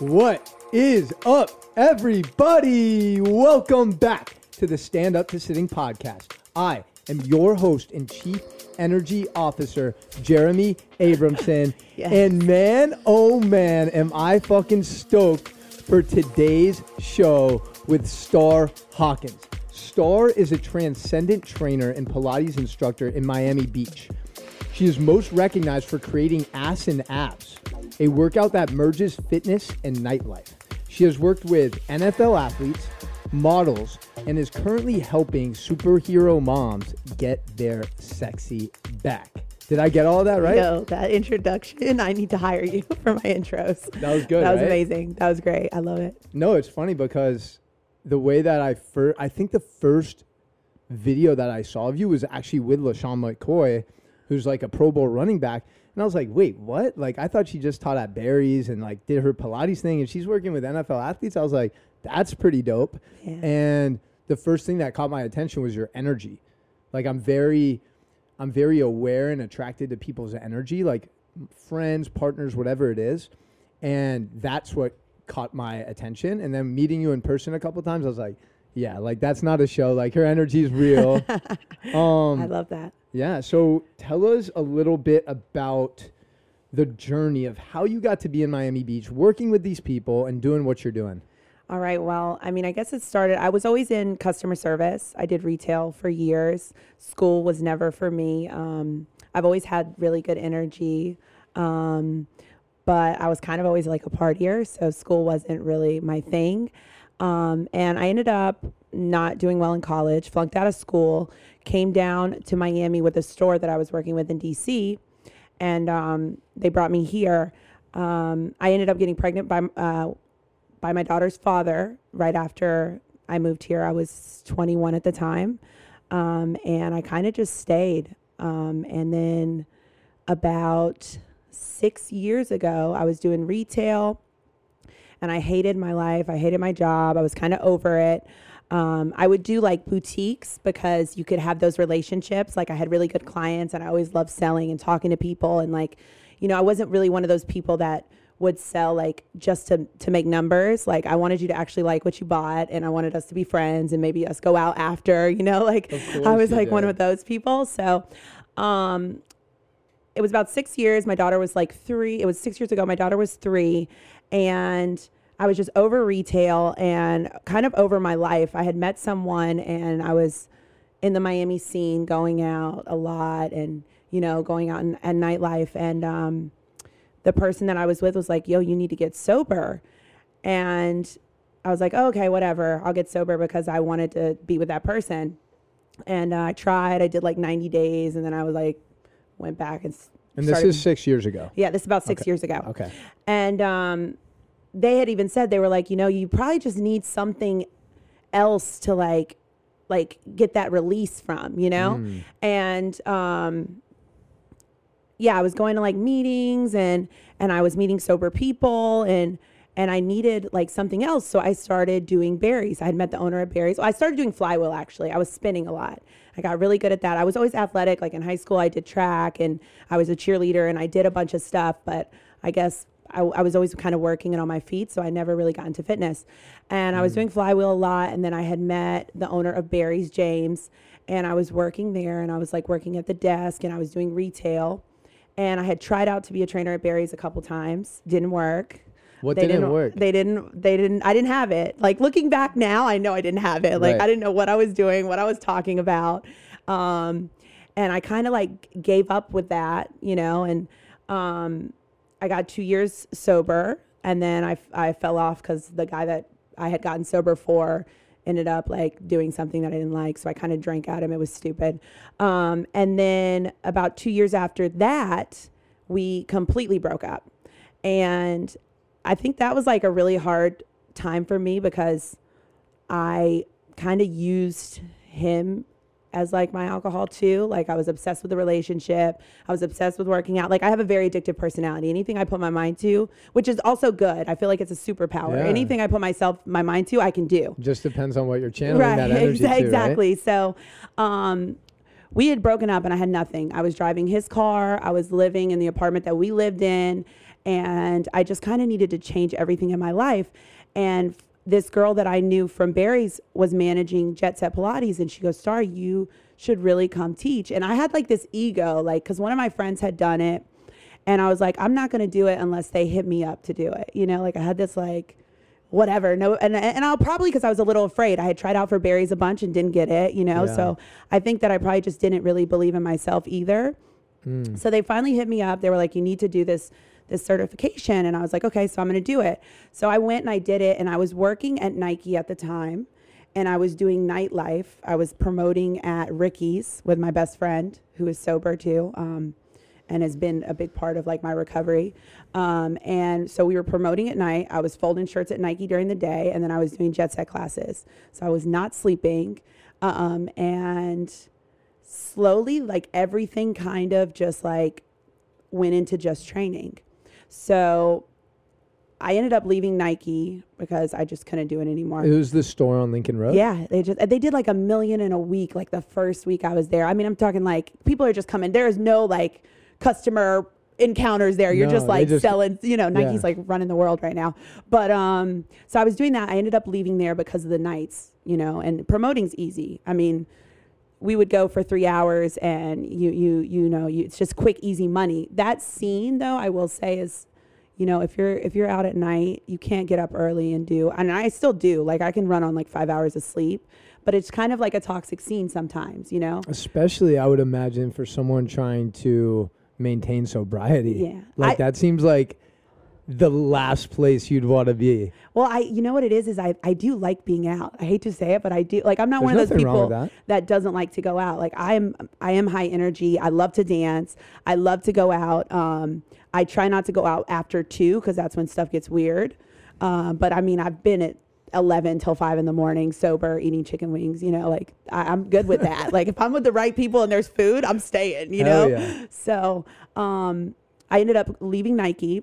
What is up, everybody? Welcome back to the Stand Up to Sitting podcast. I am your host and chief energy officer, Jeremy Abramson. Yes. And man, oh man, am I fucking stoked for today's show with Star Hawkins. Star is a transcendent trainer and Pilates instructor in Miami Beach. She is most recognized for creating Ass and Abs, a workout that merges fitness and nightlife. She has worked with NFL athletes, models, and is currently helping superhero moms get their sexy back. Did I get all that right? No, that introduction, I need to hire you for my intros. That was good, That was right? amazing. That was great. I love it. No, it's funny because the way that I first, I think the first video that I saw of you was actually with LeSean McCoy, who's like a Pro Bowl running back. And I was like, wait, what? Like, I thought she just taught at Barry's and like did her Pilates thing and she's working with NFL athletes. I was like, that's pretty dope. Yeah. And the first thing that caught my attention was your energy. Like, I'm very, I'm very aware and attracted to people's energy, like friends, partners, whatever it is. And that's what caught my attention. And then meeting you in person a couple times, I was like, yeah, like that's not a show. Like her energy is real. um, I love that. Yeah. So tell us a little bit about the journey of how you got to be in Miami Beach, working with these people and doing what you're doing. All right. Well, I mean, I guess it started. I was always in customer service. I did retail for years. School was never for me. Um, I've always had really good energy, um, but I was kind of always like a partier, so school wasn't really my thing. Um, and I ended up not doing well in college, flunked out of school, came down to Miami with a store that I was working with in DC, and um, they brought me here. Um, I ended up getting pregnant by uh, by my daughter's father right after I moved here. I was 21 at the time. Um, and I kind of just stayed. Um, and then about six years ago, I was doing retail and I hated my life. I hated my job. I was kind of over it. Um, I would do like boutiques because you could have those relationships. Like I had really good clients and I always loved selling and talking to people. And like, you know, I wasn't really one of those people that would sell like just to, to make numbers. Like I wanted you to actually like what you bought and I wanted us to be friends and maybe us go out after, you know, like I was like one of those people. So, um, it was about six years. My daughter was like three. It was six years ago. My daughter was three. And I was just over retail and kind of over my life. I had met someone and I was in the Miami scene going out a lot and, you know, going out and, nightlife. And um, the person that I was with was like, yo, you need to get sober. And I was like, oh, okay, whatever. I'll get sober because I wanted to be with that person. And uh, I tried. I did like 90 days. And then I was like, went back and And this is six years ago. yeah, this is about six Okay. years ago. Okay. And um, they had even said they were like, you know, you probably just need something else to like, like get that release from, you know. Mm. And um, yeah, I was going to like meetings and and I was meeting sober people and and I needed like something else. So I started doing Barry's. I had met the owner of Barry's. I started doing flywheel actually. I was spinning a lot. I got really good at that. I was always athletic. Like in high school, I did track and I was a cheerleader and I did a bunch of stuff. But I guess I, I was always kind of working and on my feet, so I never really got into fitness. And I was doing flywheel a lot. And then I had met the owner of Barry's James, and I was working there and I was like working at the desk and I was doing retail. And I had tried out to be a trainer at Barry's a couple times, didn't work. What They didn't, work? They didn't. They didn't. I didn't have it. Like looking back now, I know I didn't have it. Like Right. I didn't know what I was doing, what I was talking about, um, and I kind of like gave up with that, you know. And um, I got two years sober, and then I I fell off because the guy that I had gotten sober for ended up like doing something that I didn't like. So I kind of drank at him. It was stupid. Um, and then about two years after that, we completely broke up. And I think that was like a really hard time for me because I kind of used him as like my alcohol too. Like I was obsessed with the relationship. I was obsessed with working out. Like I have a very addictive personality. Anything I put my mind to, which is also good. I feel like it's a superpower. Yeah. Anything I put myself my mind to, I can do. Just depends on what you're channeling that energy exa- to, right? exactly. So, um, we had broken up and I had nothing. I was driving his car. I was living in the apartment that we lived in, and I just kind of needed to change everything in my life. And this girl that I knew from Barry's was managing Jet Set Pilates, and she goes, "Star, you should really come teach." And I had like this ego, like because one of my friends had done it, and I was like, "I'm not going to do it unless they hit me up to do it." You know, like I had this like whatever no and and I'll probably because I was a little afraid I had tried out for Barry's a bunch and didn't get it you know Yeah. so I think that I probably just didn't really believe in myself either Mm. so they finally hit me up. They were like, "You need to do this this certification," and I was like, "Okay, so I'm going to do it." So I went and I did it, and I was working at Nike at the time, and I was doing nightlife. I was promoting at Ricky's with my best friend, who is sober too. Um, and has been a big part of like my recovery. Um, and so we were promoting at night. I was folding shirts at Nike during the day, and then I was doing jet set classes. So I was not sleeping. Um, and slowly, like everything kind of just like went into just training. So I ended up leaving Nike because I just couldn't do it anymore. It was the store on Lincoln Road. Yeah, they just they did like a million in a week. Like the first week I was there. I mean, I'm talking like people are just coming. There is no like customer encounters there. You're No, just like just- selling. You know, Nike's Yeah. like running the world right now. But um, so I was doing that. I ended up leaving there because of the nights. You know, and promoting's easy. I mean. We would go for three hours, and you, you, you know, you, it's just quick, easy money. That scene, though, I will say, is you know if you're if you're out at night you can't get up early and do and i still do like i can run on like five hours of sleep but it's kind of like a toxic scene sometimes you know Especially, I would imagine for someone trying to maintain sobriety. Yeah. Like I- that seems like the last place you'd want to be. well i you know what it is is i i do like being out i hate to say it but i do like i'm not There's one of those people that. that. doesn't like to go out like i am i am high energy i love to dance i love to go out um i try not to go out after two because that's when stuff gets weird um but i mean i've been at 11 till 5 in the morning sober eating chicken wings you know like I, i'm good with that like if i'm with the right people and there's food i'm staying you Hell know yeah. so um i ended up leaving nike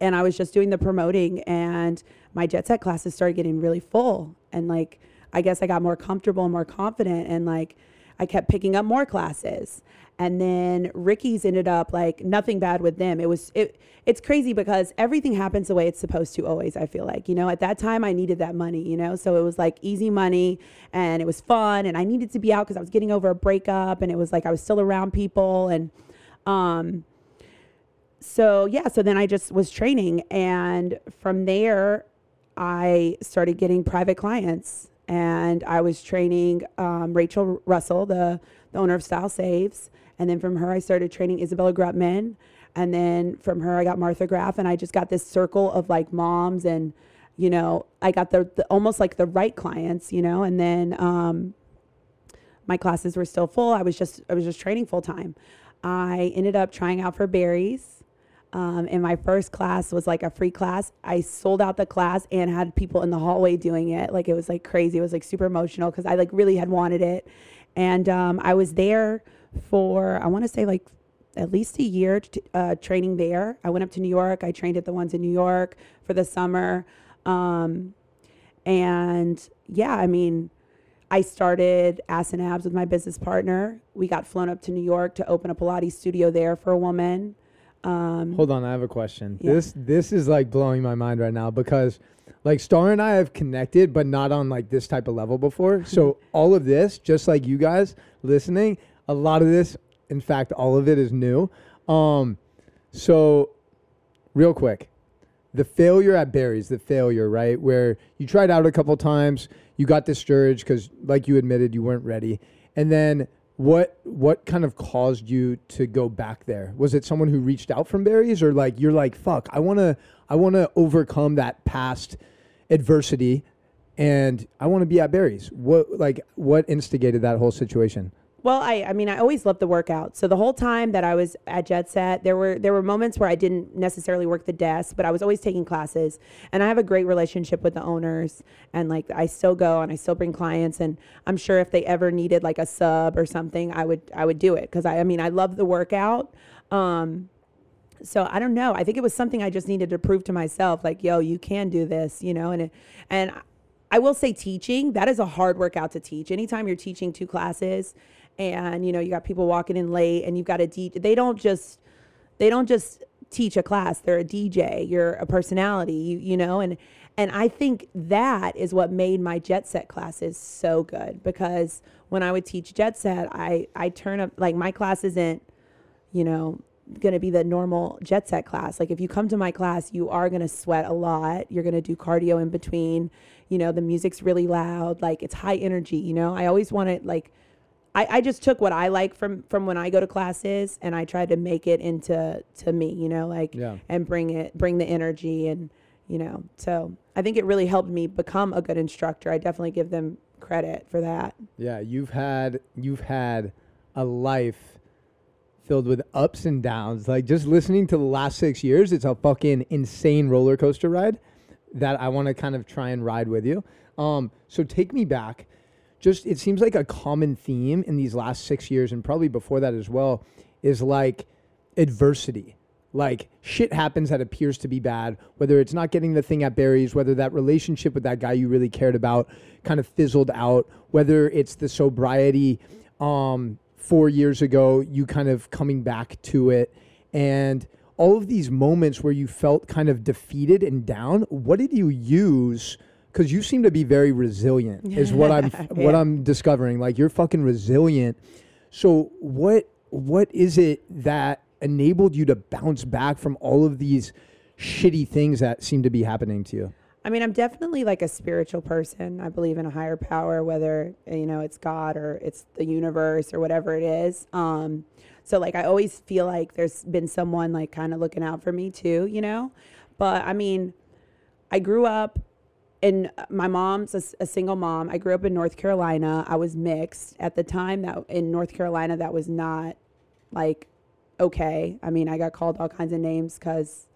and I was just doing the promoting and my jet set classes started getting really full and like I guess I got more comfortable and more confident and like I kept picking up more classes. And then Ricky's ended up like nothing bad with them. It was it it's crazy because everything happens the way it's supposed to always, I feel like. You know, at that time I needed that money, you know? So it was like easy money and it was fun and I needed to be out cuz I was getting over a breakup and it was like I was still around people and um so yeah, so then I just was training, and from there, I started getting private clients, and I was training um, Rachel Russell, the, the owner of Style Saves, and then from her I started training Isabella Grutman, and then from her I got Martha Graeff, and I just got this circle of like moms, and you know I got the, the almost like the right clients, you know, and then um, my classes were still full. I was just I was just training full time. I ended up trying out for Barry's. Um, and my first class was like a free class. I sold out the class and had people in the hallway doing it. Like it was like crazy. It was like super emotional because I like really had wanted it. And um, I was there for I want to say like at least a year t- uh, training there. I went up to New York. I trained at the ones in New York for the summer. Um, and yeah, I mean, I started Ass and Abs with my business partner. We got flown up to New York to open a Pilates studio there for a woman. Um, Hold on, I have a question. Yeah. This this is like blowing my mind right now because like Star and I have connected, but not on like this type of level before. So all of this, just like you guys listening, a lot of this, in fact, all of it is new. Um, so real quick, the failure at Barry's, the failure, right? Where you tried out a couple times, you got discouraged because, like you admitted, you weren't ready, and then what what kind of caused you to go back there? Was it someone who reached out from Barry's, or like you're like, fuck, I wanna I wanna overcome that past adversity, and I want to be at Barry's. What like what instigated that whole situation? Well, I, I mean, I always loved the workout. So the whole time that I was at Jet Set, there were there were moments where I didn't necessarily work the desk, but I was always taking classes. And I have a great relationship with the owners, and like I still go and I still bring clients. And I'm sure if they ever needed like a sub or something, I would I would do it because I, I mean I love the workout. Um, so I don't know. I think it was something I just needed to prove to myself, like, yo, you can do this, you know. And it, and I will say, teaching that is a hard workout to teach. Anytime you're teaching two classes, and you know you got people walking in late, and you've got to teach, they don't just they don't just teach a class, they're a DJ, you're a personality, you, you know, and and I think that is what made my jet set classes so good because when I would teach jet set, I I turn up like my class isn't, you know, going to be the normal jet set class. Like if you come to my class, you are going to sweat a lot. You're going to do cardio in between. You know, the music's really loud. Like it's high energy, you know. I always want to like I, I just took what I like from from when I go to classes and I tried to make it into to me, you know, like Yeah. and bring it bring the energy and you know. So I think it really helped me become a good instructor. I definitely give them credit for that. Yeah, you've had you've had a life filled with ups and downs. Like just listening to the last six years, it's a fucking insane roller coaster ride that I want to kind of try and ride with you. Um, so take me back. Just it seems like a common theme in these last six years, and probably before that as well, is like adversity. Like shit happens that appears to be bad, whether it's not getting the thing at Barry's, whether that relationship with that guy you really cared about kind of fizzled out, whether it's the sobriety um, four years ago, you kind of coming back to it, and all of these moments where you felt kind of defeated and down. What did you use? Because you seem to be very resilient, is what I'm what I'm discovering. Like you're fucking resilient. So what what is it that enabled you to bounce back from all of these shitty things that seem to be happening to you? I mean, I'm definitely like a spiritual person. I believe in a higher power, whether you know it's God or it's the universe or whatever it is. Um, so like I always feel like there's been someone like kind of looking out for me too, you know. But I mean, I grew up and my mom's a single mom. I grew up in North Carolina. I was mixed at the time that in North Carolina that was not like okay. I mean, I got called all kinds of names because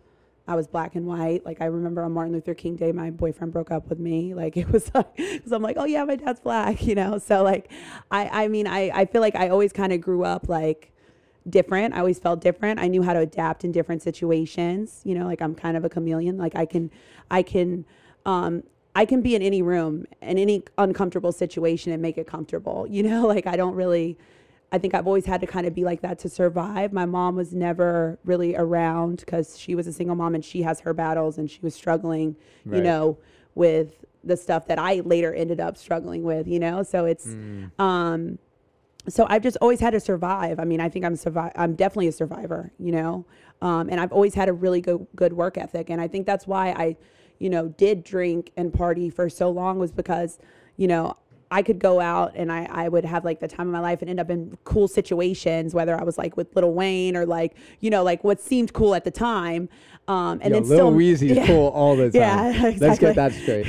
I was black and white. Like I remember on Martin Luther King Day, my boyfriend broke up with me. Like it was like, because I'm like, oh yeah, my dad's black, you know. So like, I I mean, I I feel like I always kind of grew up like different. I always felt different. I knew how to adapt in different situations. You know, like I'm kind of a chameleon. Like I can, I can, um, I can be in any room in any uncomfortable situation and make it comfortable. You know, like I don't really. I think I've always had to kind of be like that to survive. My mom was never really around because she was a single mom and she has her battles and she was struggling, you know, with the stuff that I later ended up struggling with, you know. So it's, um, so I've just always had to survive. I mean, I think I'm survive. I'm definitely a survivor, you know, um, and I've always had a really good good work ethic, and I think that's why I, you know, did drink and party for so long was because, you know, I could go out and I, I would have like the time of my life and end up in cool situations, whether I was like with Lil Wayne or like, you know, like what seemed cool at the time. Um, and Yo, then Lil still, Weezy's Yeah. cool all the time. Yeah, Let's get that straight.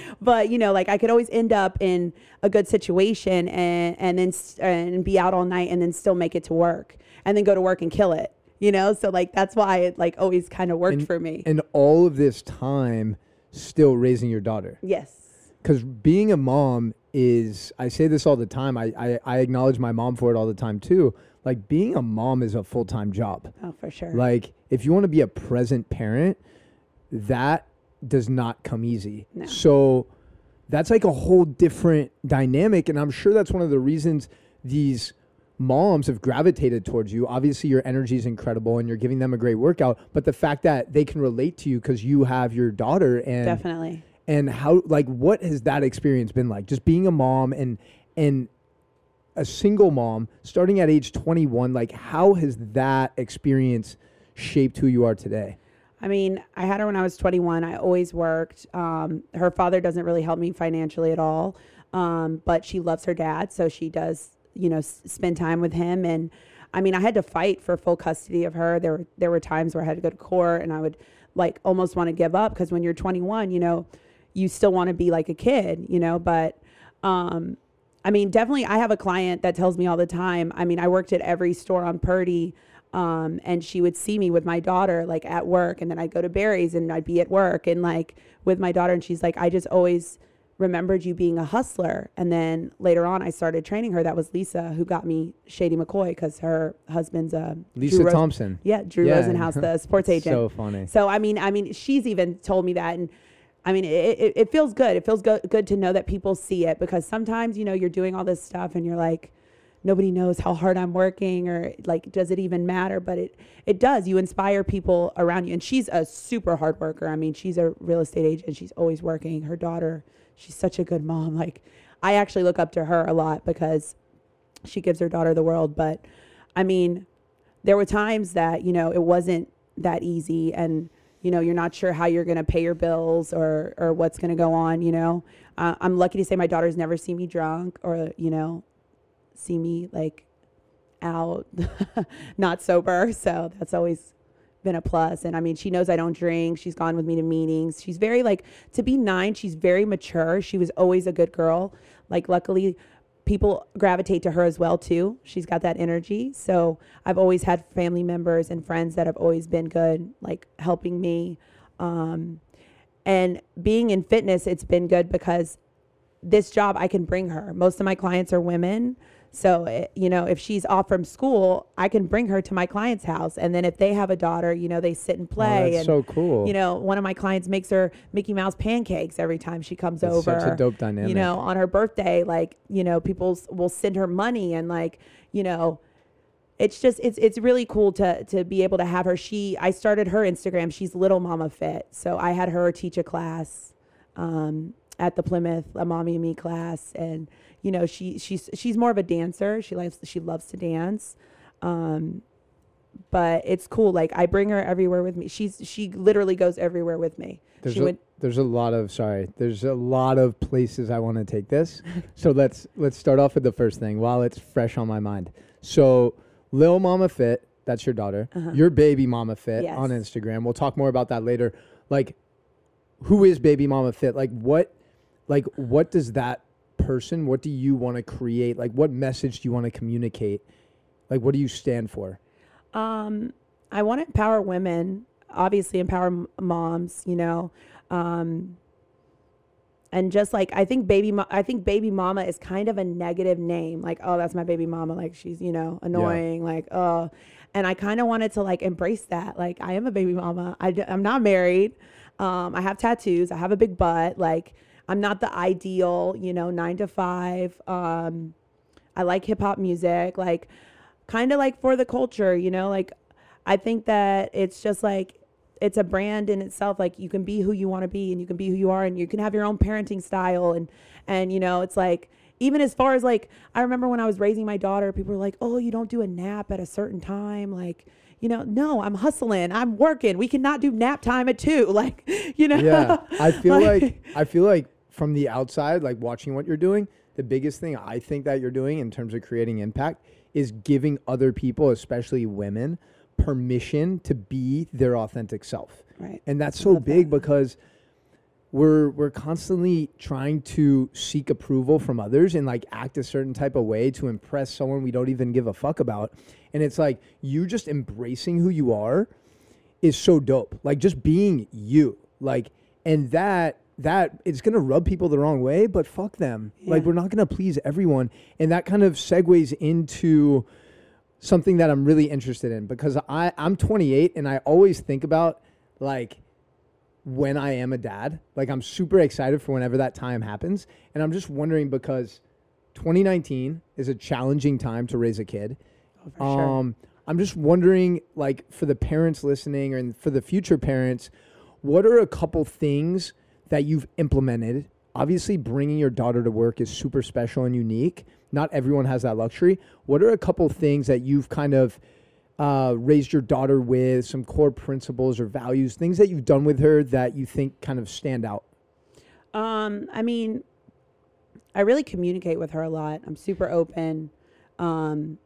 but you know, like I could always end up in a good situation and and then and be out all night and then still make it to work and then go to work and kill it. You know, so like that's why it like always kind of worked And- for me. And all of this time still raising your daughter. yes. because being a mom is i say this all the time I, I i acknowledge my mom for it all the time too like being a mom is a full-time job Oh, for sure. like if you want to be a present parent that does not come easy No. so that's like a whole different dynamic and i'm sure that's one of the reasons these moms have gravitated towards you obviously your energy is incredible and you're giving them a great workout but the fact that they can relate to you because you have your daughter and Definitely. and how like what has that experience been like just being a mom and and a single mom starting at age 21 like how has that experience shaped who you are today I mean, I had her when I was 21. I always worked. Um, her father doesn't really help me financially at all, um, but she loves her dad, so she does, you know, s- spend time with him. And I mean, I had to fight for full custody of her. There were there were times where I had to go to court, and I would like almost want to give up because when you're 21, you know, you still want to be like a kid, you know. But um, I mean, definitely, I have a client that tells me all the time. I mean, I worked at every store on Purdy, um, and she would see me with my daughter like at work, and then I'd go to Barry's and I'd be at work and like with my daughter, and she's like, I just always remembered you being a hustler. And then later on, I started training her. That was Lisa who got me Shady McCoy because her husband's a lisa Drew Ros- thompson yeah, Drew Yeah. Rosenhaus, the sports agent. so funny So I mean, I mean, she's even told me that, and I mean, it, it, it feels good. It feels good good to know that people see it because sometimes you know you're doing all this stuff and you're like, nobody knows how hard I'm working or like does it even matter but it it does you inspire people around you and she's a super hard worker I mean she's a real estate agent she's always working her daughter she's such a good mom. Like I actually look up to her a lot because she gives her daughter the world. But I mean there were times that you know it wasn't that easy. And you know you're not sure how you're going to pay your bills or or what's going to go on you know? Uh, i'm lucky to say my daughter's never seen me drunk or you know see me like out not sober. So that's always been a plus and i mean she knows i don't drink she's gone with me to meetings she's very like to be nine she's very mature she was always a good girl like luckily people gravitate to her as well too. She's got that energy. So I've always had family members and friends that have always been good, like helping me. Um, and being in fitness, it's been good because this job I can bring her. Most of my clients are women. So, it, eh, you know, if she's off from school, I can bring her to my client's house. And then if they have a daughter, you know, they sit and oh, play. Oh, that's and, so cool. You know, one of my clients makes her Mickey Mouse pancakes every time she comes that's over. Such a dope dynamic. You know, on her birthday, like, you know, people will send her money and like, you know, it's just it's it's really cool to to be able to have her. She I started her Instagram. She's Little Mama Fit, so I had her teach a class um, at the Plymouth a Mommy and Me class, and you know, she she's she's more of a dancer. She likes she loves to dance. Um, but it's cool. Like I bring her everywhere with me. She's she literally goes everywhere with me. There's she a, went, there's a lot of sorry. There's a lot of places I want to take this. so let's let's start off with the first thing while it's fresh on my mind. So Lil Mama Fit, that's your daughter. Uh-huh. Your baby Mama Fit yes. on Instagram. We'll talk more about that later. Like who is baby Mama Fit? Like what like what does that person? What do you want to create? Like, what message do you want to communicate? Like, what do you stand for? Um, I want to empower women, obviously, empower m- moms, you know. Um, and just like I think baby, mo- I think baby mama is kind of a negative name. Like, oh, that's my baby mama. Like she's you know annoying. Yeah. Like, oh, and I kind of wanted to like embrace that. Like, I am a baby mama. I d- I'm not married. Um, I have tattoos. I have a big butt. Like, I'm not the ideal, you know, nine to five. Um, I like hip hop music, like kind of like for the culture, you know, like I think that it's just like it's a brand in itself. Like you can be who you want to be and you can be who you are and you can have your own parenting style and and you know, it's like even as far as like I remember when I was raising my daughter, people were like, "Oh, you don't do a nap at a certain time." Like you know, no, I'm hustling, I'm working. We cannot do nap time at two. Like, you know. Yeah, I feel like, like I feel like from the outside, like watching what you're doing, the biggest thing I think that you're doing in terms of creating impact is giving other people, especially women, permission to be their authentic self. Right. And that's so big that. because we're we're constantly trying to seek approval from others and like act a certain type of way to impress someone we don't even give a fuck about. And it's like you just embracing who you are is so dope. Like just being you. Like and that that it's going to rub people the wrong way, but fuck them. Yeah. Like we're not going to please everyone. And that kind of segues into something that I'm really interested in because I I'm 28 and I always think about like when I am a dad. Like I'm super excited for whenever that time happens. And I'm just wondering because 2019 is a challenging time to raise a kid. Oh, for um, sure. I'm just wondering, like, for the parents listening and for the future parents, what are a couple things that you've implemented. Obviously, bringing your daughter to work is super special and unique. Not everyone has that luxury. What are a couple things that you've kind of uh, raised your daughter with, some core principles or values, things that you've done with her that you think kind of stand out? Um, I mean, I really communicate with her a lot. I'm super open um,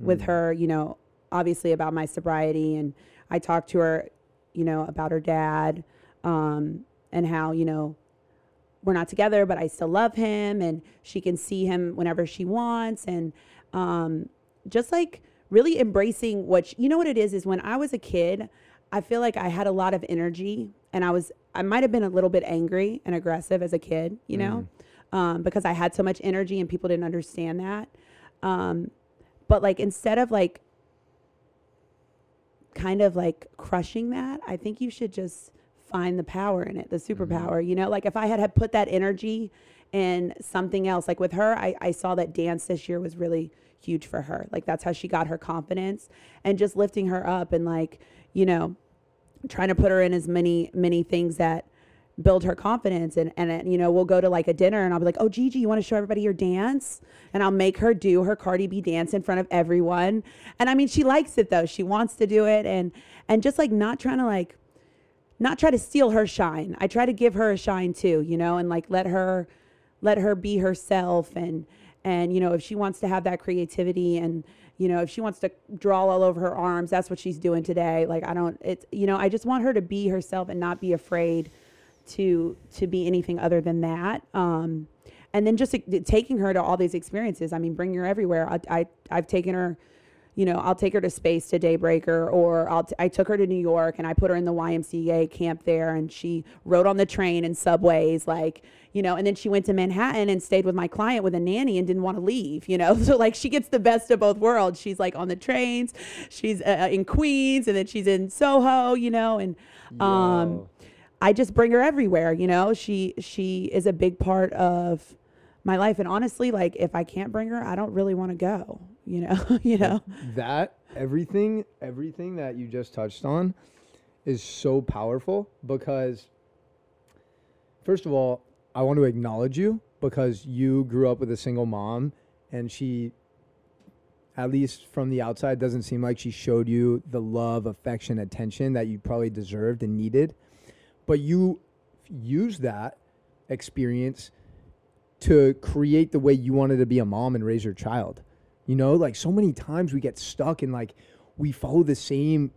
mm. with her, you know, obviously about my sobriety. And I talk to her, you know, about her dad. Um, and how, you know, we're not together, but I still love him and she can see him whenever she wants. And um, just like really embracing what, she, you know, what it is, is when I was a kid, I feel like I had a lot of energy and I was, I might have been a little bit angry and aggressive as a kid, you know, mm. um, because I had so much energy and people didn't understand that. Um, but like instead of like kind of like crushing that, I think you should just find the power in it, the mm-hmm. superpower. Mm-hmm. You know, like if I had, had put that energy in something else, like with her, I, I saw that dance this year was really huge for her. Like that's how she got her confidence and just lifting her up and like, you know, trying to put her in as many many things that build her confidence and and you know we'll go to like a dinner and I'll be like oh Gigi you want to show everybody your dance and I'll make her do her Cardi B dance in front of everyone and I mean she likes it though she wants to do it and and just like not trying to like not try to steal her shine I try to give her a shine too you know and like let her let her be herself and and you know if she wants to have that creativity and you know if she wants to draw all over her arms that's what she's doing today like I don't it's you know I just want her to be herself and not be afraid to to be anything other than that. Um, and then just uh, taking her to all these experiences. I mean, bring her everywhere. I, I I've taken her you know, I'll take her to space to Daybreaker, or I'll t- I took her to New York and I put her in the YMCA camp there, and she rode on the train and subways, like you know, and then she went to Manhattan and stayed with my client with a nanny and didn't want to leave, you know, so like she gets the best of both worlds. She's like on the trains, she's uh, in Queens, and then she's in Soho, you know, and um. I just bring her everywhere, you know. She she is a big part of my life and honestly like if I can't bring her, I don't really want to go, you know, you know. That everything everything that you just touched on is so powerful because first of all, I want to acknowledge you because you grew up with a single mom and she at least from the outside doesn't seem like she showed you the love, affection, attention that you probably deserved and needed but you use that experience to create the way you wanted to be a mom and raise your child. You know, like so many times we get stuck in like we follow the same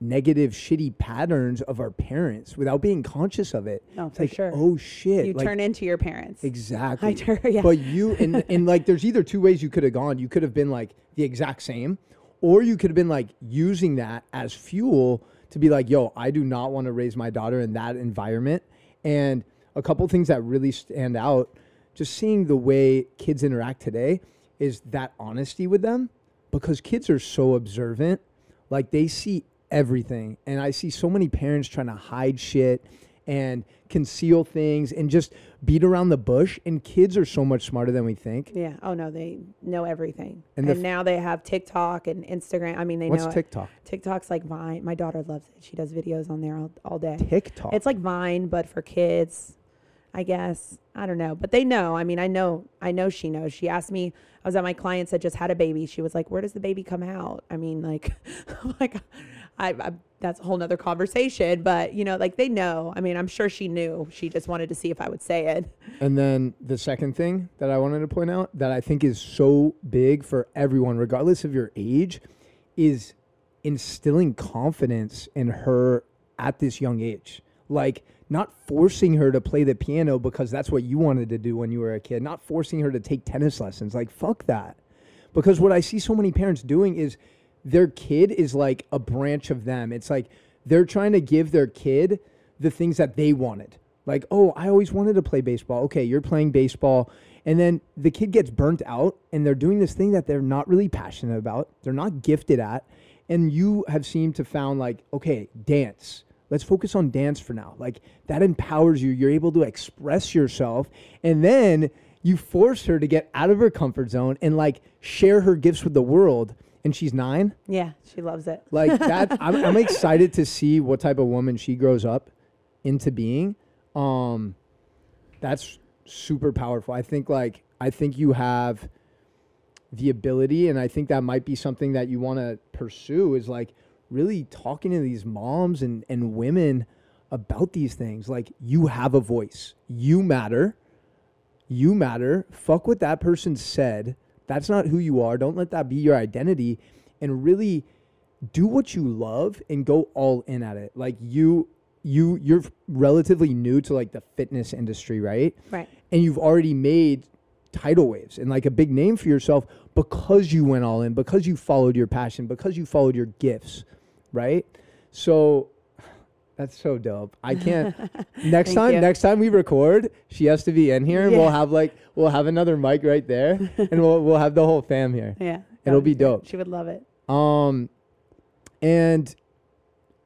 negative, shitty patterns of our parents without being conscious of it. No, it's for like, sure. Oh shit! You like, turn into your parents. Exactly. Turn, yeah. But you and and like, there's either two ways you could have gone. You could have been like the exact same, or you could have been like using that as fuel to be like, yo, I do not want to raise my daughter in that environment. And a couple things that really stand out, just seeing the way kids interact today, is that honesty with them because kids are so observant. Like they see everything. And I see so many parents trying to hide shit and conceal things and just beat around the bush. And kids are so much smarter than we think. Yeah. Oh no, they know everything. And, and f- now they have TikTok and Instagram. I mean, they know what's know TikTok. It. TikTok's like Vine. My daughter loves it. She does videos on there all, all day. TikTok. It's like Vine, but for kids. I guess I don't know, but they know. I mean, I know. I know she knows. She asked me. I was at my clients that just had a baby. She was like, "Where does the baby come out?" I mean, like, like I, I, that's a whole nother conversation, but you know, like they know. I mean, I'm sure she knew. She just wanted to see if I would say it. And then the second thing that I wanted to point out that I think is so big for everyone, regardless of your age, is instilling confidence in her at this young age. Like, not forcing her to play the piano because that's what you wanted to do when you were a kid, not forcing her to take tennis lessons. Like, fuck that. Because what I see so many parents doing is their kid is like a branch of them. It's like they're trying to give their kid the things that they wanted. Like, oh, I always wanted to play baseball. Okay, you're playing baseball. And then the kid gets burnt out and they're doing this thing that they're not really passionate about. They're not gifted at. And you have seemed to found like, okay, dance. Let's focus on dance for now. Like that empowers you. You're able to express yourself. And then you force her to get out of her comfort zone and like share her gifts with the world and she's nine. Yeah, she loves it. Like that, I'm, I'm, excited to see what type of woman she grows up into being. Um, that's super powerful. I think like I think you have the ability, and I think that might be something that you want to pursue. Is like really talking to these moms and and women about these things. Like you have a voice. You matter. You matter. Fuck what that person said that's not who you are. Don't let that be your identity and really do what you love and go all in at it. Like you you you're relatively new to like the fitness industry, right? Right. And you've already made tidal waves and like a big name for yourself because you went all in, because you followed your passion, because you followed your gifts, right? So that's so dope. I can't. next time, you. next time we record, she has to be in here. Yeah. We'll have like we'll have another mic right there, and we'll we'll have the whole fam here. Yeah, it'll be, be dope. She would love it. Um, and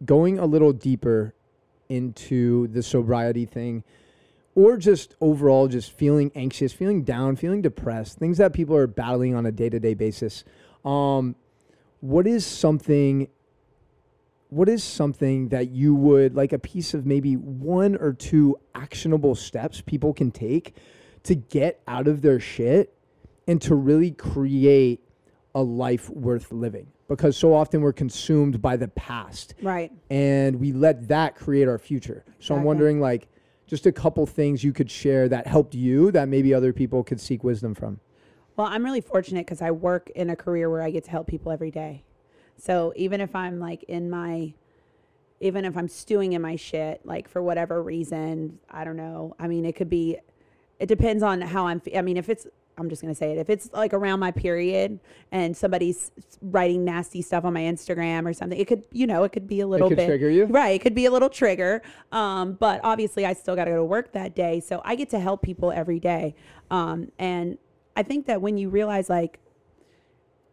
going a little deeper into the sobriety thing, or just overall just feeling anxious, feeling down, feeling depressed, things that people are battling on a day to day basis. Um, what is something? What is something that you would like a piece of maybe one or two actionable steps people can take to get out of their shit and to really create a life worth living? Because so often we're consumed by the past Right. and we let that create our future. So I'm wondering, like, just a couple things you could share that helped you that maybe other people could seek wisdom from. Well, I'm really fortunate because I work in a career where I get to help people every day. So even if I'm like in my, even if I'm stewing in my shit, like for whatever reason, I don't know. I mean, it could be, it depends on how I'm. I mean, if it's, I'm just gonna say it. If it's like around my period and somebody's writing nasty stuff on my Instagram or something, it could, you know, it could be a little could bit trigger you? Right. It could be a little trigger. Um, but obviously, I still got to go to work that day. So I get to help people every day. Um, and I think that when you realize, like,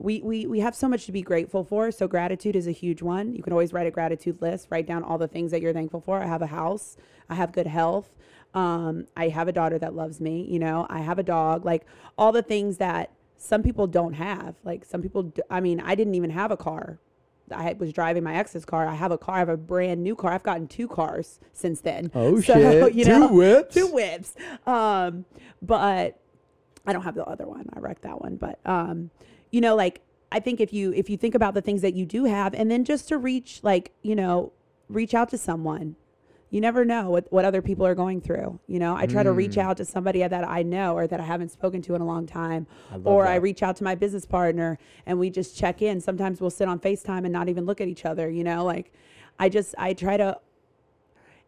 we, we, we have so much to be grateful for. So gratitude is a huge one. You can always write a gratitude list, write down all the things that you're thankful for. I have a house, I have good health. Um, I have a daughter that loves me, you know, I have a dog, like all the things that some people don't have. Like some people, I mean, I didn't even have a car. I was driving my ex's car. I have a car. I have a brand new car. I've gotten two cars since then. Oh, So, shit. You Two know, whips? Two whips. Um, but I don't have the other one. I wrecked that one. But um, you know, like I think if you if you think about the things that you do have, and then just to reach, like you know, reach out to someone. You never know what, what other people are going through. You know, I try to reach Mm. out to somebody that I know or that I haven't spoken to in a long time, I or I reach out to my business partner and we just check in. Sometimes we'll sit on FaceTime and not even look at each other. You know, like I just I try to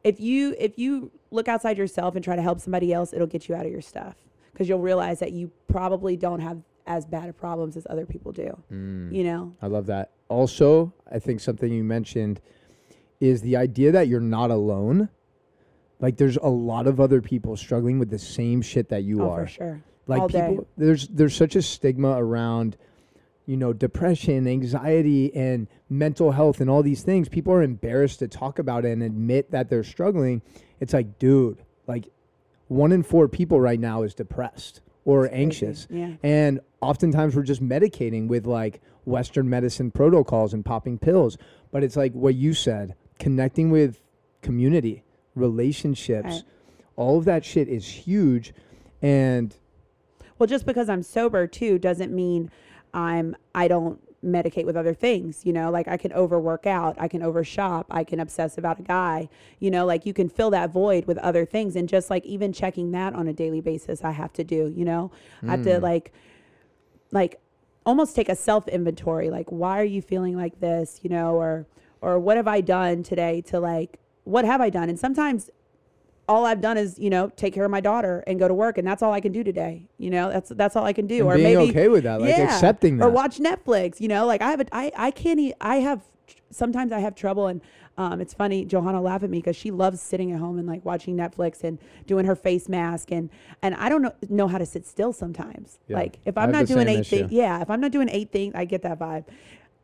if you if you look outside yourself and try to help somebody else, it'll get you out of your stuff because you'll realize that you probably don't have as bad of problems as other people do. Mm. You know, I love that. Also, I think something you mentioned is the idea that you're not alone. Like there's a lot of other people struggling with the same shit that you oh are. for sure. like all day. people there's there's such a stigma around you know depression anxiety and mental health and all these things people are embarrassed to talk about it and admit that they're struggling it's like dude like one in four people right now is depressed or Crazy. anxious Yeah. and oftentimes we're just medicating with like western medicine protocols and popping pills but it's like what you said connecting with community relationships Right. all of that shit is huge and Well, just because I'm sober too doesn't mean I'm I don't medicate with other things, you know, like I can overwork out, I can overshop, I can obsess about a guy, you know, like you can fill that void with other things and just like even checking that on a daily basis I have to do, you know. I have to Mm. like like almost take a self inventory like why are you feeling like this, you know, or or what have I done today to like what have I done? And sometimes all I've done is, you know, take care of my daughter and go to work, and that's all I can do today. You know, that's that's all I can do. and or being maybe okay with that, like yeah, accepting that. or watch Netflix. You know, like I have a, I I can't. I have sometimes I have trouble, and um, it's funny. Johanna laugh at me because she loves sitting at home and like watching Netflix and doing her face mask, and and I don't know know how to sit still sometimes. Yeah, Like if I'm not doing eight things, yeah, if I'm not doing eight things, I get that vibe.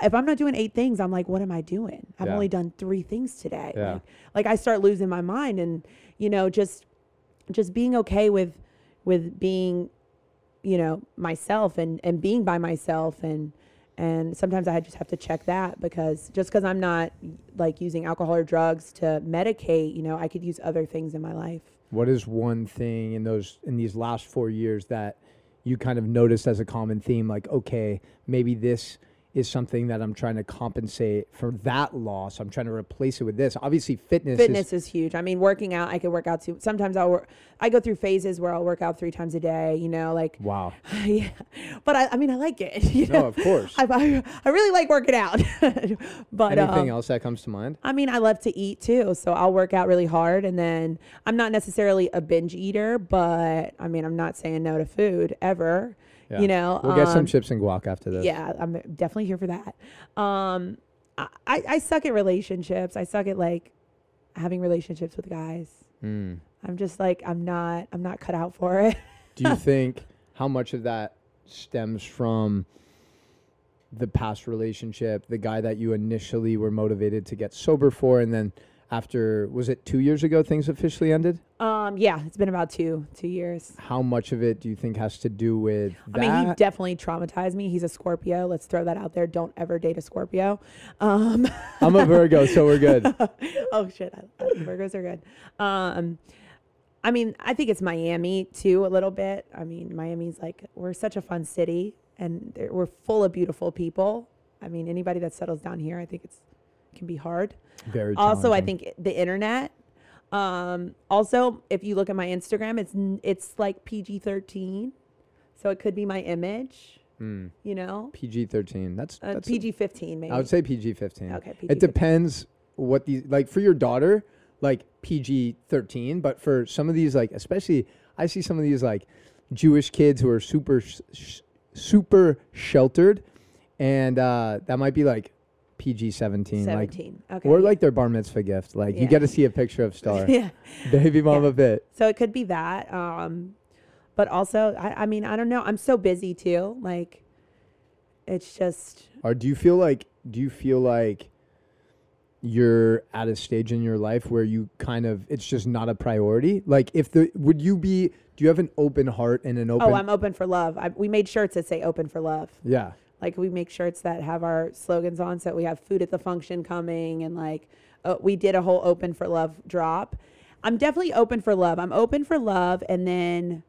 If I'm not doing eight things, I'm like, what am I doing? I've Yeah. only done three things today. Yeah. Like, like I start losing my mind, and you know, just just being okay with with being you know myself and and being by myself and and sometimes i just have to check that because just because i'm not like using alcohol or drugs to medicate you know i could use other things in my life What is one thing in those in these last four years that you kind of noticed as a common theme? Like, okay, maybe this is something that I'm trying to compensate for that loss. I'm trying to replace it with this. Obviously, fitness. fitness Is, is huge i mean working out i could work out too sometimes i'll work i go through phases where i'll work out three times a day you know like wow. yeah but i, I mean i like it you No, know of course. I, I, I really like working out but Anything um, else that comes to mind? I mean, I love to eat too, so I'll work out really hard, and then I'm not necessarily a binge eater, but I mean, I'm not saying no to food ever. Yeah. You know, We'll get some um, chips and guac after this. Yeah, I'm definitely here for that. Um, I, I I suck at relationships. I suck at like having relationships with guys. Mm. I'm just like I'm not I'm not cut out for it. Do you think how much of that stems from the past relationship, the guy that you initially were motivated to get sober for, and then after was it two years ago things officially ended? Um, yeah, it's been about two two years. How much of it do you think has to do with that? I mean, he definitely traumatized me. He's a Scorpio. Let's throw that out there. Don't ever date a Scorpio. Um, I'm a Virgo, so we're good. oh shit, I, I, Virgos are good. Um, I mean, I think it's Miami too, a little bit. I mean, Miami's like we're such a fun city, and we're full of beautiful people. I mean, anybody that settles down here, I think it's can be hard. Very Also, I think the internet. Um, also, if you look at my Instagram, it's it's like PG thirteen, so it could be my image. Mm. You know, PG thirteen. That's, uh, that's PG fifteen maybe. I would say PG fifteen. Okay, It PG-15. depends what these like for your daughter, like PG thirteen. But for some of these, like especially, I see some of these like Jewish kids who are super sh- super sheltered, and uh, that might be like PG seventeen. Like seventeen. okay. or like their bar mitzvah gift. Like you get to see a picture of Star, yeah. baby mama bit. So it could be that. Um, but also, I, I mean, I don't know. I'm so busy too. Like, it's just Or do you feel like do you feel like you're at a stage in your life where you kind of it's just not a priority? Like if the would you be do you have an open heart and an open oh, I'm open for love. I, we made shirts that say "Open for Love." Yeah. Like we make shirts that have our slogans on, so we have food at the function coming, and like uh, we did a whole "Open for Love" drop. I'm definitely open for love. I'm open for love, and then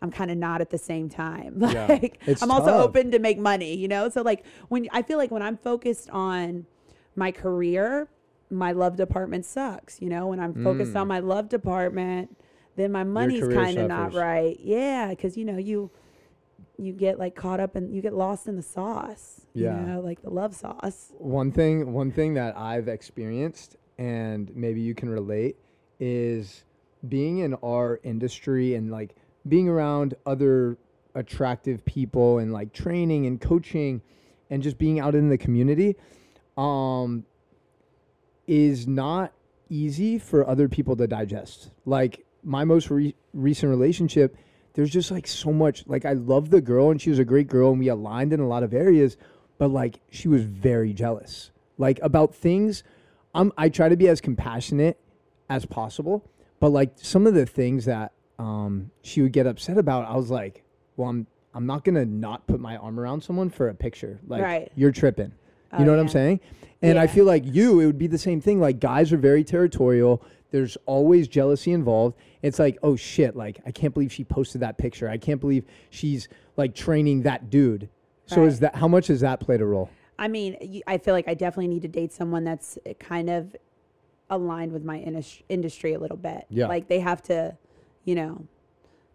I'm kind of not at the same time. Like It's I'm also open to make money, you know. So like when I feel like when I'm focused on my career, my love department sucks. You know, when I'm focused Mm. on my love department, then my money's kind of not right. Yeah, because you know you you get like caught up and you get lost in the sauce. Yeah. you know, like the love sauce. One thing one thing that I've experienced and maybe you can relate is being in our industry and like being around other attractive people and like training and coaching and just being out in the community um is not easy for other people to digest. Like my most re- recent relationship, there's just like so much. Like I love the girl and she was a great girl and we aligned in a lot of areas, but like she was very jealous. Like about things, I'm I try to be as compassionate as possible, but like some of the things that um she would get upset about, I was like, well, I'm I'm not gonna not put my arm around someone for a picture. Like Right. you're tripping. You Oh, know what I'm saying? And I feel like you, it would be the same thing. Like guys are very territorial. There's always jealousy involved. It's like, oh shit, like I can't believe she posted that picture. I can't believe she's like training that dude. So is that how much has that played a role? I mean, I feel like I definitely need to date someone that's uh, kind of aligned with my indus- industry a little bit. Yeah. Like they have to, you know,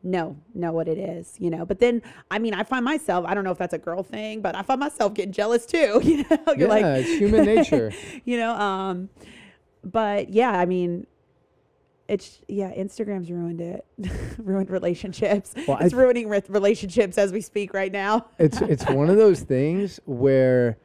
know know what it is, you know. But then, I mean, I find myself. I don't know if that's a girl thing, but I find myself getting jealous too. You know, You're yeah, like, it's human nature. you know. Um, but yeah, I mean. It's yeah, Instagram's ruined it, ruined relationships. Well, it's th- ruining re- relationships as we speak right now. it's it's one of those things where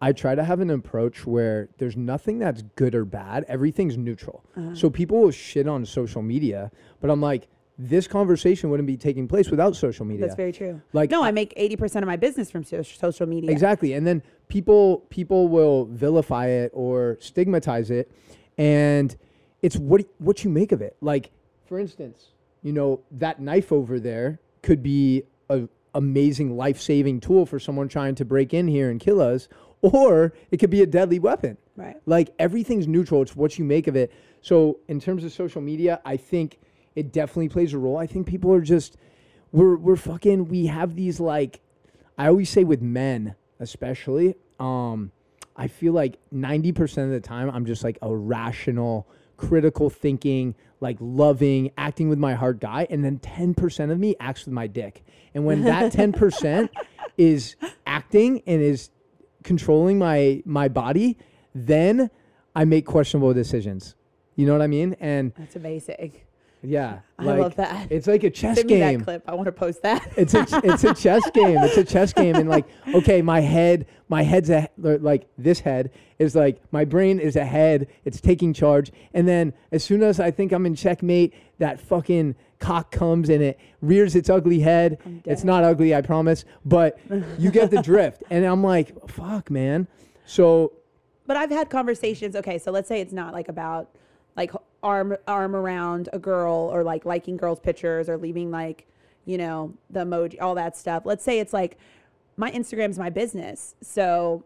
I try to have an approach where there's nothing that's good or bad. Everything's neutral. Uh-huh. So people will shit on social media, but I'm like, this conversation wouldn't be taking place without social media. That's very true. Like No, I make eighty percent of my business from so- social media. Exactly. And then people people will vilify it or stigmatize it and it's what what you make of it. Like for instance, you know, that knife over there could be a amazing life-saving tool for someone trying to break in here and kill us or it could be a deadly weapon. Right. Like everything's neutral. It's what you make of it. So in terms of social media, I think it definitely plays a role. I think people are just we're we're fucking we have these like I always say with men especially, um, I feel like ninety percent of the time I'm just like a rational, critical thinking, like loving, acting with my heart guy, and then ten percent of me acts with my dick. And when that ten percent is acting and is controlling my my body, then I make questionable decisions. You know what I mean? And That's amazing. Yeah, I love that. It's like a chess Send me game that clip. I want to post that. it's a it's a chess game. It's a chess game, and like, okay, my head, my head's a like this head is like my brain is ahead. It's taking charge, and then as soon as I think I'm in checkmate, that fucking cock comes and it rears its ugly head. It's not ugly, I promise, but you get the drift. And I'm like, fuck, man. So But I've had conversations. Okay, so let's say it's not like about like arm arm around a girl or like liking girls' pictures or leaving like, you know, the emoji, all that stuff. Let's say it's like my Instagram's my business. So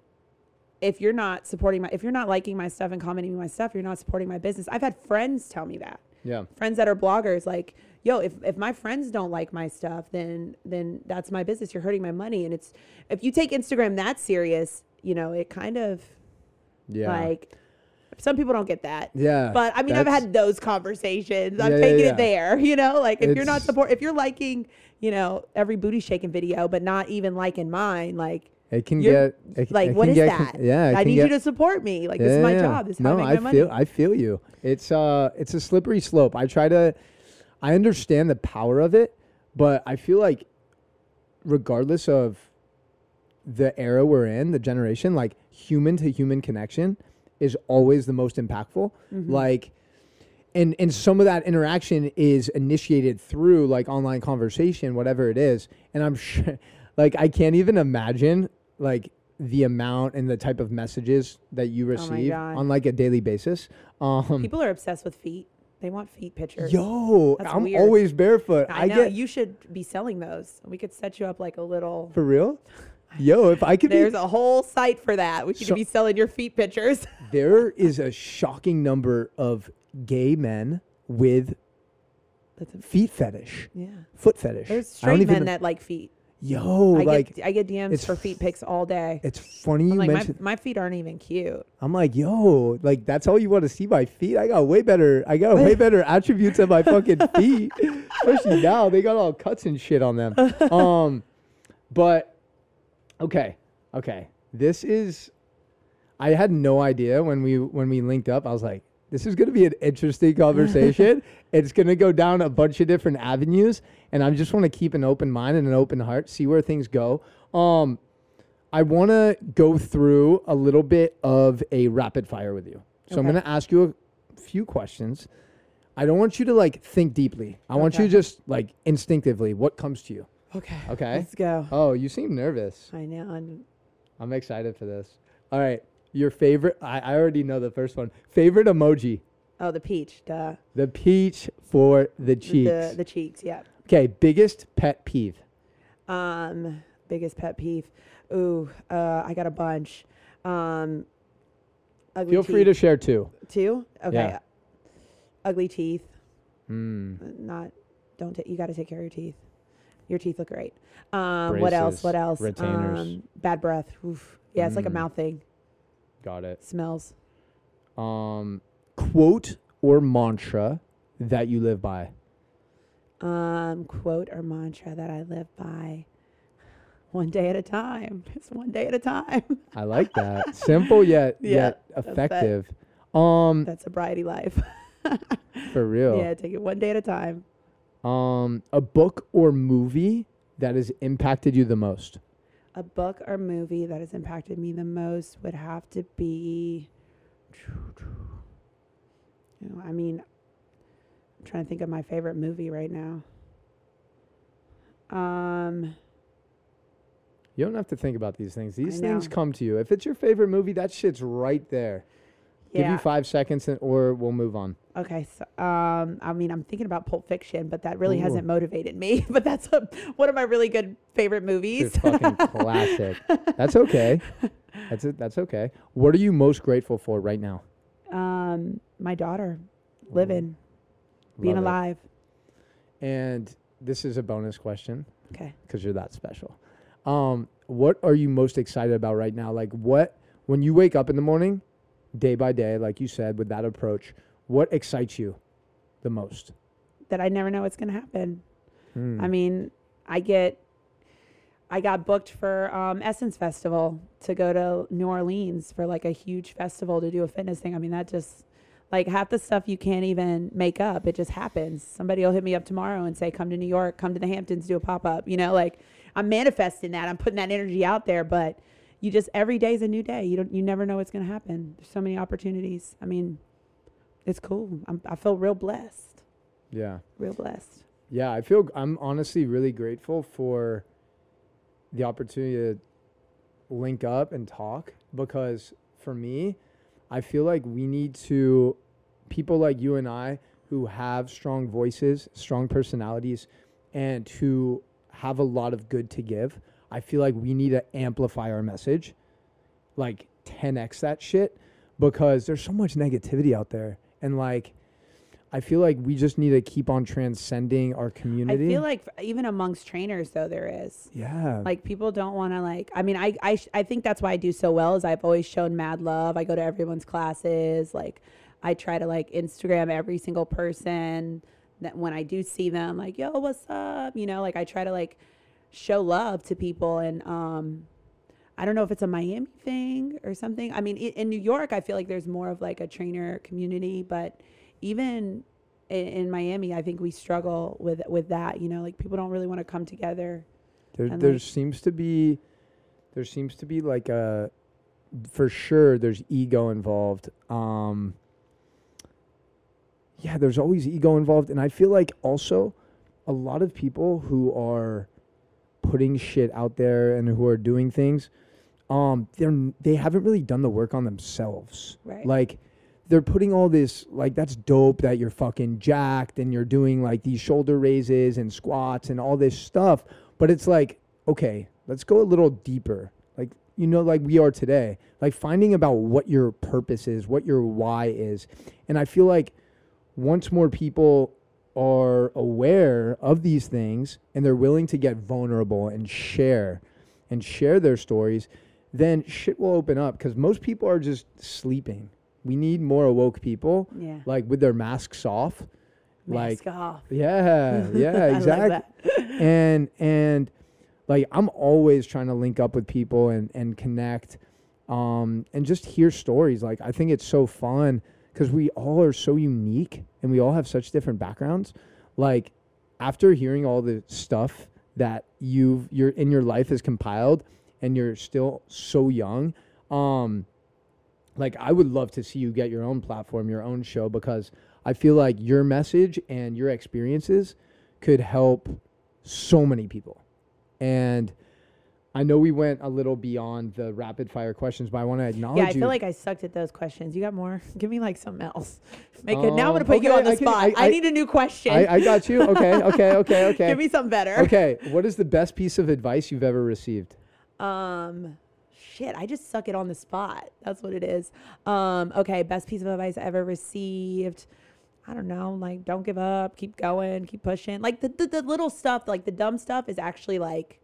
if you're not supporting my if you're not liking my stuff and commenting my stuff, you're not supporting my business. I've had friends tell me that. Yeah. Friends that are bloggers like, yo, if, if my friends don't like my stuff, then then that's my business. You're hurting my money. And it's if you take Instagram that serious, you know, it kind of Yeah. like some people don't get that. yeah. But I mean, I've had those conversations. I'm Yeah, yeah, taking yeah. it there, you know. Like if you're not It's- support, if you're liking, you know, every booty shaking video, but not even liking mine, like It can get it, like it what can is get that? con- yeah, I need get, you to support me. Like this is my yeah. job. This is no, how I I make my feel money. I feel you. It's uh it's a slippery slope. I try to I understand the power of it, but I feel like regardless of the era we're in, the generation, like human to human connection is always the most impactful. Mm-hmm. Like and and some of that interaction is initiated through like online conversation, whatever it is. And I'm sure like I can't even imagine like the amount and the type of messages that you Oh receive God. on like a daily basis. Um People are obsessed with feet. They want feet pictures. yo, That's I'm weird. always barefoot. I, I, know get you should be selling those. We could set you up like a little. for real? Yo, if I could be There's a whole site for that. We could So- be selling your feet pictures. there is a shocking number of gay men with That's a, feet fetish, yeah. foot fetish. There's I don't straight even men that like feet. yo, I like get I get DMs for feet pics all day. it's funny I'm you like my, mentioned my feet aren't even cute. I'm like, yo, like that's all you want to see my feet. I got way better. I got way better attributes of my fucking feet. Especially now, they got all cuts and shit on them. Um, but okay, okay. This is. I had no idea when we when we linked up. I was like, this is gonna be an interesting conversation. it's gonna go down a bunch of different avenues, and I just want to keep an open mind and an open heart, see where things go. Um, I want to go through a little bit of a rapid fire with you. So I'm going to ask you a few questions. I don't want you to like think deeply. I want you Okay. just like instinctively what comes to you. Okay. Okay. Let's go. Oh, you seem nervous. I know. I'm, I'm excited for this. All right. Your favorite, I, I already know the first one. Favorite emoji? oh, the peach. Duh. The peach for the cheeks. The, the cheeks. Yeah. okay. Biggest pet peeve? Um, biggest pet peeve. Ooh, uh, I got a bunch. Um, ugly Feel free to share two. two. Okay. Yeah. Ugly teeth. Mm. Not. Don't. ta- you got to take care of your teeth. Your teeth look great. Um, what else? Braces, What else? retainers. Um, bad breath. Oof. Yeah, it's like a Mm. mouth thing. Got it. smells. um, quote or mantra that you live by? Um, quote or mantra that I live by. One day at a time. It's one day at a time. I like that. Simple yet Yeah, yet that's that. effective. Um, That's a sobriety life. for real. yeah, take it one day at a time. Um, a book or movie that has impacted you the most. A book or movie that has impacted me the most would have to be. You know, I mean, I'm trying to think of my favorite movie right now. Um, You don't have to think about these things. These things come to you. If it's your favorite movie, that shit's right there. Give you five seconds, and, or we'll move on. Okay, so um, I mean, I'm thinking about Pulp Fiction, but that really Ooh. hasn't motivated me. but that's a, one of my really good favorite movies. It's fucking classic. That's okay. That's it. That's okay. What are you most grateful for right now? um, my daughter, living, being Love it. alive. And this is a bonus question. Okay. because you're that special. Um, what are you most excited about right now? Like, what when you wake up in the morning, day by day, like you said, with that approach, what excites you the most? That I never know what's gonna happen. Hmm. I mean, I get, I got booked for um, Essence Festival to go to New Orleans for like a huge festival to do a fitness thing. I mean, that just like half the stuff you can't even make up. It just happens. Somebody will hit me up tomorrow and say, "Come to New York, come to the Hamptons, do a pop up." You know, like I'm manifesting that. I'm putting that energy out there, but you just every day is a new day. You don't, you never know what's gonna happen. There's so many opportunities. I mean, it's cool. I'm, I feel real blessed. yeah, Real blessed. yeah. I feel I'm honestly really grateful for the opportunity to link up and talk because for me, I feel like we need to people like you and I who have strong voices, strong personalities, and who have a lot of good to give, I feel like we need to amplify our message, like 10x that shit, because there's so much negativity out there. And like, I feel like we just need to keep on transcending our community. I feel like even amongst trainers though there is. yeah. Like people don't want to like. I mean, I I sh- I think that's why I do so well. Is I've always shown mad love. I go to everyone's classes. Like, I try to like Instagram every single person that when I do see them. Like, yo, what's up? You know, like I try to like show love to people and um. I don't know if it's a Miami thing or something. I mean, in New York, I feel like there's more of like a trainer community, but even in Miami, I think we struggle with with that. You know, like people don't really want to come together. There, there like- seems to be, there seems to be like a, for sure. There's ego involved. Um. Yeah, there's always ego involved, and I feel like also, a lot of people who are putting shit out there and who are doing things, um, they're they haven't really done the work on themselves. Right. Like, they're putting all this like that's dope that you're fucking jacked and you're doing like these shoulder raises and squats and all this stuff but it's like okay let's go a little deeper like you know like we are today like finding about what your purpose is what your why is and i feel like once more people are aware of these things and they're willing to get vulnerable and share and share their stories then shit will open up because most people are just sleeping we need more awoke people Yeah. like with their masks off like off. yeah yeah like exactly that. and and like i'm always trying to link up with people and and connect um and just hear stories like i think it's so fun because we all are so unique and we all have such different backgrounds like after hearing all the stuff that you've your in your life is compiled and you're still so young um like I would love to see you get your own platform, your own show because I feel like your message and your experiences could help so many people. And I know we went a little beyond the rapid fire questions, but I want to acknowledge Yeah, I you. feel like I sucked at those questions. You got more? Give me like something else. Make it. Now I'm Um, gonna put you on the I can- spot. I- I, I- need a new question. I, I got you. Okay, okay, okay, okay. Give me something better. okay, what is the best piece of advice you've ever received? Um, shit, I just suck it on the spot. That's what it is. Um, okay, best piece of advice I ever received. I don't know, like don't give up, keep going, keep pushing. Like the, the, the little stuff, like the dumb stuff is actually like,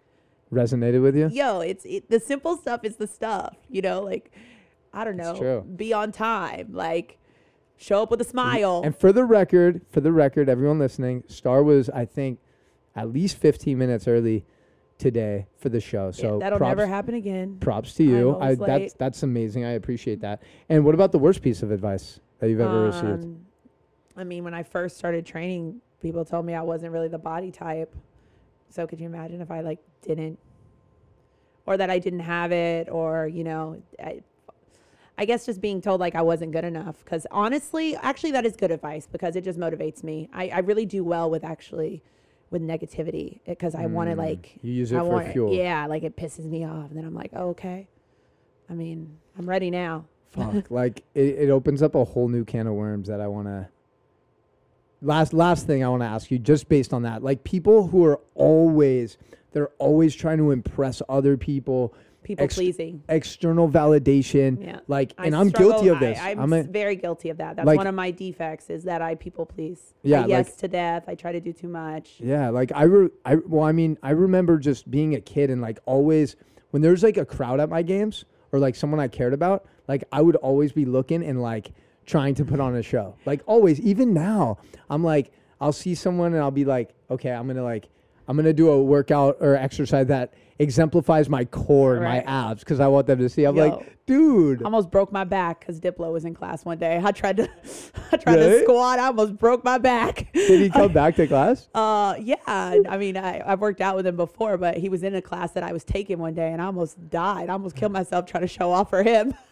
Resonated with you? yo, it's it, the simple stuff is the stuff, you know, like I don't know, be on time, like show up with a smile. And for the record, for the record, everyone listening, Star was, I think, at least 15 minutes early today for the show. Yeah, So that'll props, never happen again. props to you. I'm that's that's amazing. I appreciate that. And what about the worst piece of advice that you've ever received? Um, I mean, when I first started training, people told me I wasn't really the body type. So could you imagine if I like didn't, or that I didn't have it, or you know, I, I guess just being told like I wasn't good enough. Because honestly, actually, that is good advice because it just motivates me. I, I really do well with actually with negativity because I want to Mm, like you use it I for fuel. Yeah, like it pisses me off, and then I'm like, oh, okay. I mean, I'm ready now. Fuck. like it, it opens up a whole new can of worms that I want to. Last last thing I want to ask you, just based on that, like people who are always they're always trying to impress other people, People Ex- pleasing. external validation, Yeah. like, and I'm struggle- guilty of this. I'm, I'm a- s- very guilty of that. That's like- one of my defects is that I people please. Yeah, I like- yes to death. I try to do too much. Yeah, like I, re- I, well, I mean, I remember just being a kid and like always when there's like a crowd at my games or like someone I cared about, like I would always be looking and like trying to put on a show. Like always, even now, I'm like, I'll see someone and I'll be like, okay, I'm gonna like, I'm gonna do a workout or exercise that exemplifies my core and my Right. abs because I want them to see. I'm Yo. like, dude, I almost broke my back because Diplo was in class one day. I tried to, I tried Really? to squat. I almost broke my back. did he come back to class? Uh, yeah. I mean, I, I've worked out with him before, but he was in a class that I was taking one day, and I almost died. I almost killed myself trying to show off for him.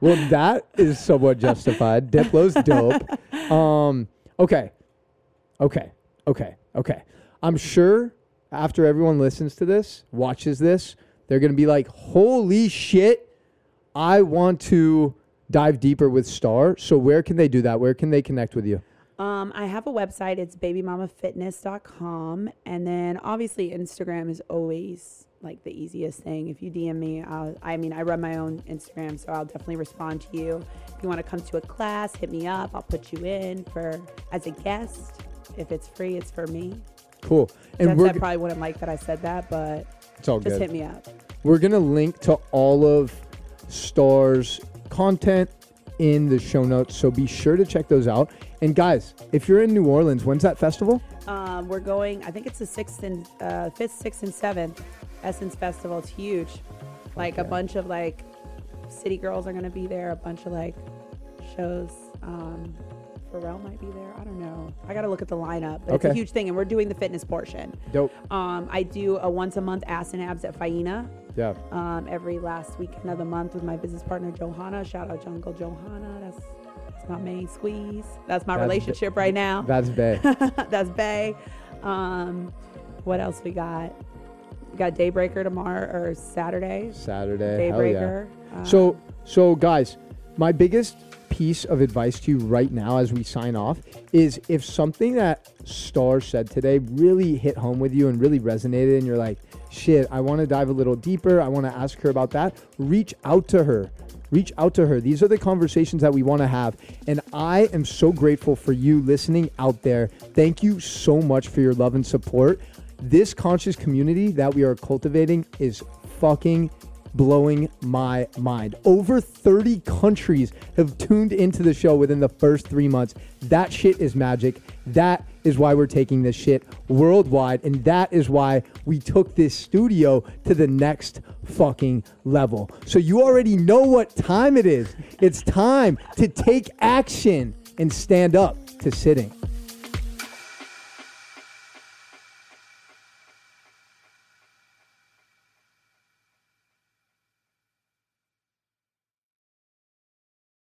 well, that is somewhat justified. Diplo's dope. Um, okay, okay, okay, okay. I'm sure after everyone listens to this, watches this, they're gonna be like, "Holy shit! I want to dive deeper with Star. So where can they do that? Where can they connect with you? Um, I have a website. It's babymamafitness.com. And then obviously Instagram is always like the easiest thing. If you DM me, I'll, I mean, I run my own Instagram, so I'll definitely respond to you. If you want to come to a class, hit me up. I'll put you in for as a guest. If it's free, it's for me. Cool. And we're I probably wouldn't like that I said that, but it's all just good. hit me up. We're gonna link to all of Star's content in the show notes, so be sure to check those out. And guys, if you're in New Orleans, when's that festival? Um, we're going. I think it's the sixth and uh, fifth, sixth, and seventh Essence Festival. It's huge. Like a bunch of like city girls are gonna be there. A bunch of like shows. Um, Pharrell might be there. I don't know. I gotta look at the lineup. But it's a huge thing, and we're doing the fitness portion. Dope. Um, I do a once a month ass and abs at Faena. Yeah. Um, every last weekend of the month with my business partner Johanna. Shout out Jungle Johanna. That's that's my main squeeze. That's my That's relationship right now. That's Bay. That's Bay. Um, what else we got? We got Daybreaker tomorrow or Saturday. Saturday. Hell yeah. Daybreaker. Um, So, so guys, my biggest piece of advice to you right now as we sign off is if something that Star said today really hit home with you and really resonated, and you're like, shit, I want to dive a little deeper. I want to ask her about that. Reach out to her. Reach out to her. These are the conversations that we want to have. And I am so grateful for you listening out there. Thank you so much for your love and support. This conscious community that we are cultivating is fucking blowing my mind. Over 30 countries have tuned into the show within the first three months. That shit is magic. That is why we're taking this shit worldwide. And that is why we took this studio to the next fucking level. So you already know what time it is. It's time to take action and stand up to sitting.